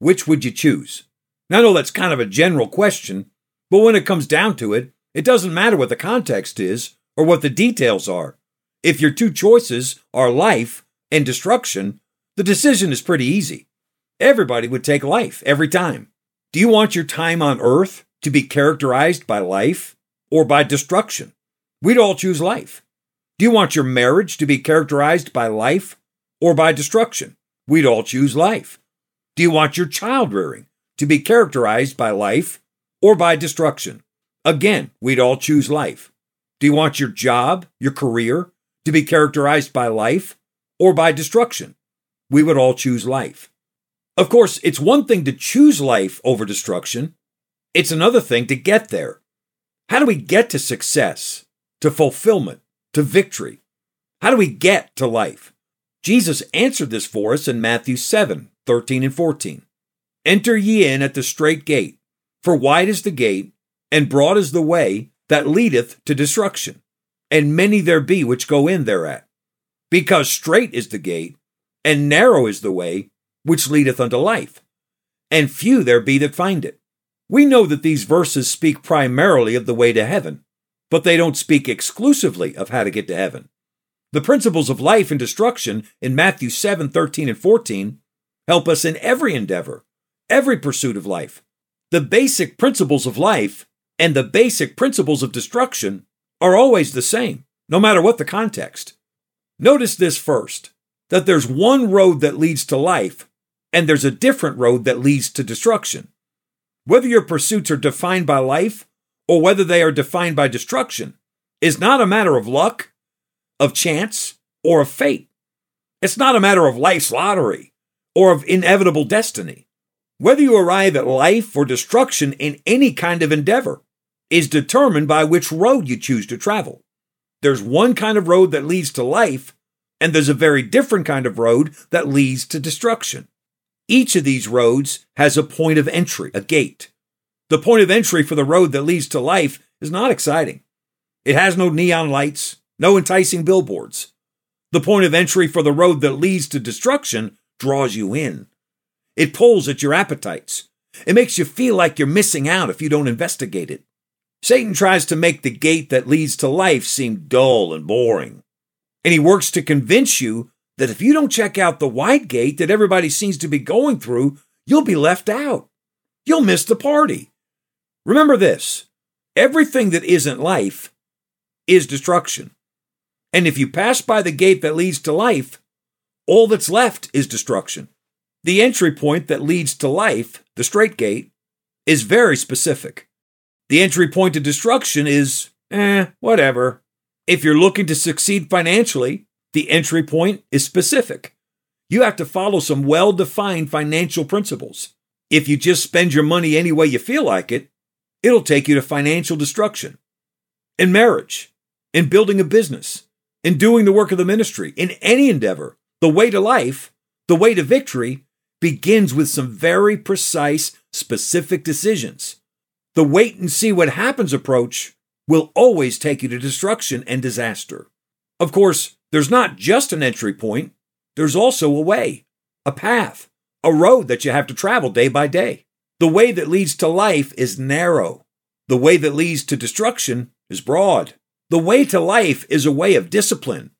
which would you choose? Now, I know that's kind of a general question, but when it comes down to it, it doesn't matter what the context is or what the details are. If your two choices are life and destruction, the decision is pretty easy. Everybody would take life every time. Do you want your time on earth to be characterized by life or by destruction? We'd all choose life. Do you want your marriage to be characterized by life or by destruction? We'd all choose life. Do you want your child rearing to be characterized by life or by destruction? Again, we'd all choose life. Do you want your job, your career, to be characterized by life or by destruction? We would all choose life. Of course, it's one thing to choose life over destruction, it's another thing to get there. How do we get to success, to fulfillment, to victory? How do we get to life? Jesus answered this for us in Matthew 7 13 and 14. Enter ye in at the strait gate, for wide is the gate, and broad is the way that leadeth to destruction, and many there be which go in thereat. Because strait is the gate, and narrow is the way which leadeth unto life, and few there be that find it. We know that these verses speak primarily of the way to heaven, but they don't speak exclusively of how to get to heaven. The principles of life and destruction in Matthew 7 13 and 14 help us in every endeavor, every pursuit of life. The basic principles of life and the basic principles of destruction are always the same, no matter what the context. Notice this first that there's one road that leads to life, and there's a different road that leads to destruction. Whether your pursuits are defined by life or whether they are defined by destruction is not a matter of luck, of chance, or of fate. It's not a matter of life's lottery or of inevitable destiny. Whether you arrive at life or destruction in any kind of endeavor is determined by which road you choose to travel. There's one kind of road that leads to life, and there's a very different kind of road that leads to destruction. Each of these roads has a point of entry, a gate. The point of entry for the road that leads to life is not exciting. It has no neon lights, no enticing billboards. The point of entry for the road that leads to destruction draws you in. It pulls at your appetites. It makes you feel like you're missing out if you don't investigate it. Satan tries to make the gate that leads to life seem dull and boring. And he works to convince you that if you don't check out the wide gate that everybody seems to be going through, you'll be left out. You'll miss the party. Remember this everything that isn't life is destruction. And if you pass by the gate that leads to life, all that's left is destruction. The entry point that leads to life, the straight gate, is very specific. The entry point to destruction is, eh, whatever. If you're looking to succeed financially, the entry point is specific. You have to follow some well defined financial principles. If you just spend your money any way you feel like it, it'll take you to financial destruction. In marriage, in building a business, in doing the work of the ministry, in any endeavor, the way to life, the way to victory, begins with some very precise, specific decisions. The wait and see what happens approach will always take you to destruction and disaster. Of course, there's not just an entry point, there's also a way, a path, a road that you have to travel day by day. The way that leads to life is narrow. The way that leads to destruction is broad. The way to life is a way of discipline.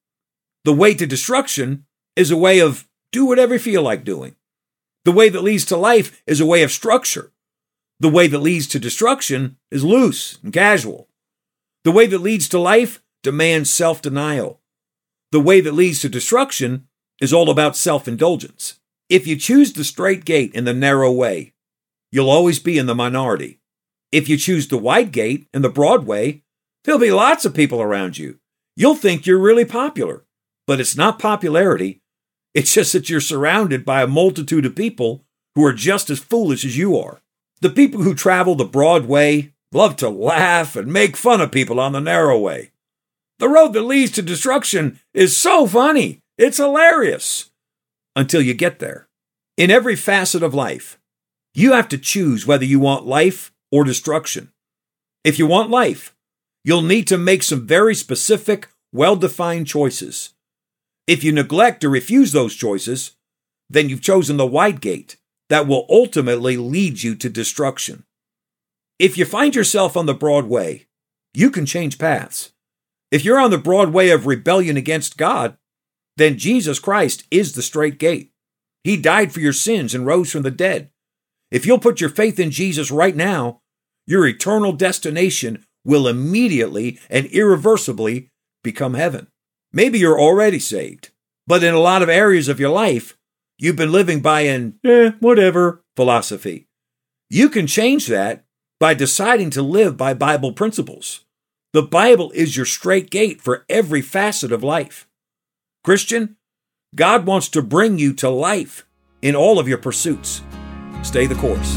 The way to destruction is a way of do whatever you feel like doing. The way that leads to life is a way of structure. The way that leads to destruction is loose and casual. The way that leads to life demands self denial. The way that leads to destruction is all about self indulgence. If you choose the strait gate and the narrow way, you'll always be in the minority. If you choose the wide gate and the broad way, there'll be lots of people around you. You'll think you're really popular, but it's not popularity. It's just that you're surrounded by a multitude of people who are just as foolish as you are. The people who travel the broad way love to laugh and make fun of people on the narrow way. The road that leads to destruction is so funny. It's hilarious. Until you get there. In every facet of life, you have to choose whether you want life or destruction. If you want life, you'll need to make some very specific, well defined choices. If you neglect or refuse those choices, then you've chosen the wide gate that will ultimately lead you to destruction. If you find yourself on the broad way, you can change paths. If you're on the broad way of rebellion against God, then Jesus Christ is the straight gate. He died for your sins and rose from the dead. If you'll put your faith in Jesus right now, your eternal destination will immediately and irreversibly become heaven. Maybe you're already saved, but in a lot of areas of your life, you've been living by an eh, whatever philosophy. You can change that by deciding to live by Bible principles. The Bible is your straight gate for every facet of life. Christian, God wants to bring you to life in all of your pursuits. Stay the course.